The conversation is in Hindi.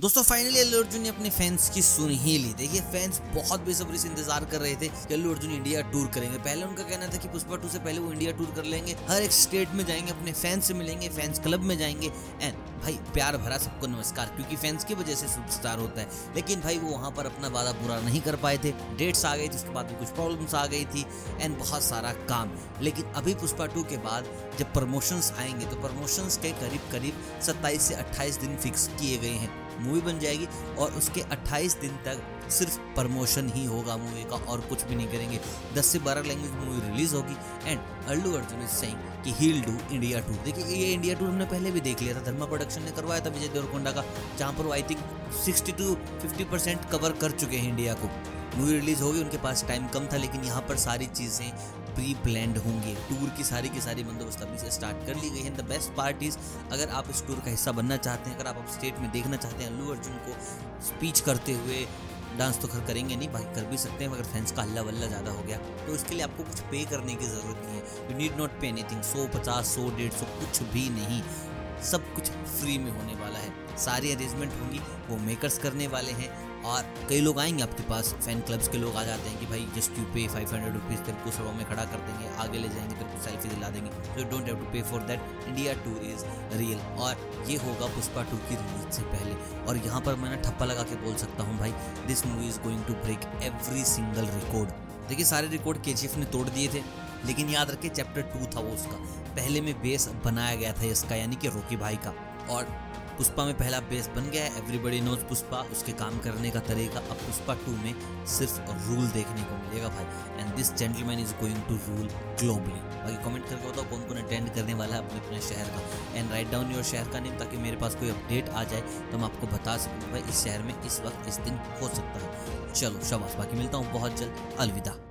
दोस्तों फाइनली अल्लू अर्जुन ने अपने फैंस की सुन ही ली। देखिए फैंस बहुत बेसब्री से इंतज़ार कर रहे थे कि अल्लू अर्जुन इंडिया टूर करेंगे। पहले उनका कहना था कि पुष्पा टू से पहले वो इंडिया टूर कर लेंगे। हर एक स्टेट में जाएँगे, अपने फैंस से मिलेंगे फैंस क्लब में जाएँगे। एंड भाई, प्यार भरा सबको नमस्कार, क्योंकि फैंस की वजह से सुपरस्टार होता है। लेकिन भाई, वो वहाँ पर अपना वादा पूरा नहीं कर पाए थे। डेट्स आ गई जिसके बाद में कुछ प्रॉब्लम्स आ गई थी। एंड बहुत सारा काम। लेकिन अभी पुष्पा टू के बाद जब प्रमोशंस आएँगे तो प्रमोशंस के करीब करीब 27 से 28 दिन फिक्स किए गए हैं। मूवी बन जाएगी और उसके 28 दिन तक सिर्फ़ प्रमोशन ही होगा मूवी का और कुछ भी नहीं करेंगे। 10 से 12 लैंग्वेज मूवी रिलीज़ होगी। And Allu Arjun is saying कि ही डू इंडिया टूर देखिए, ये इंडिया टूर हमने पहले भी देख लिया था। धर्मा प्रोडक्शन ने करवाया था विजय देवरकोंडा का, जहाँ पर वो I think 60 to 50 percent cover कर चुके हैं इंडिया को। मूवी रिलीज़ होगी, उनके पास टाइम कम था, लेकिन यहाँ पर सारी चीज़ें प्री प्लैंड होंगे। टूर की सारी की सारी बंदोबस्त अभी से स्टार्ट कर ली गई है। द बेस्ट पार्ट इज़ अगर आप इस टूर का हिस्सा बनना चाहते हैं, अगर आप स्टेट में देखना चाहते हैं, अल्लू अर्जुन को स्पीच करते हुए डांस तो खर करेंगे नहीं, बाकी कर भी सकते हैं, मगर फैंस का हल्ला वल्ला ज़्यादा हो गया। तो इसके लिए आपको कुछ पे करने की ज़रूरत नहीं है। You need not pay anything सौ पचास, सौ, डेढ़ सौ कुछ भी नहीं। सब कुछ फ्री में होने वाला है। सारी अरेंजमेंट होंगी, वो मेकर्स करने वाले हैं और कई लोग आएँगे आपके पास। फ़ैन क्लब्स के लोग आ जाते हैं कि भाई just you pay five hundred rupees तेरे को सड़ों में खड़ा कर देंगे, आगे ले जाएँगे, तेरे को सेल्फी दिला देंगे। तो don't have to pay for that India tour is real और ये होगा पुष्पा टू की रिलीज़ से पहले। और यहाँ पर मैंने ठप्पा लगा के बोल सकता हूँ, भाई this movie is going to break every single record देखिए, सारे रिकॉर्ड के ने तोड़ दिए थे। लेकिन याद रखिए चैप्टर टू था वो उसका। पहले में बेस बनाया गया था इसका, यानी कि रोकी भाई का। और पुष्पा में पहला बेस बन गया है। एवरीबडी नोज़ पुष्पा, उसके काम करने का तरीका। अब पुष्पा टू में सिर्फ़ रूल देखने को मिलेगा भाई। And this gentleman is going to rule globally बाकी कमेंट करके बताओ कौन कौन अटेंड करने वाला है अपने अपने शहर का। एंड राइट डाउन योर शहर का नेम ताकि मेरे पास कोई अपडेट आ जाए तो मैं आपको बता सकूँ भाई इस शहर में इस वक्त इस दिन हो सकता है। चलो, शबाश। बाकी मिलता हूँ बहुत जल्द। अलविदा।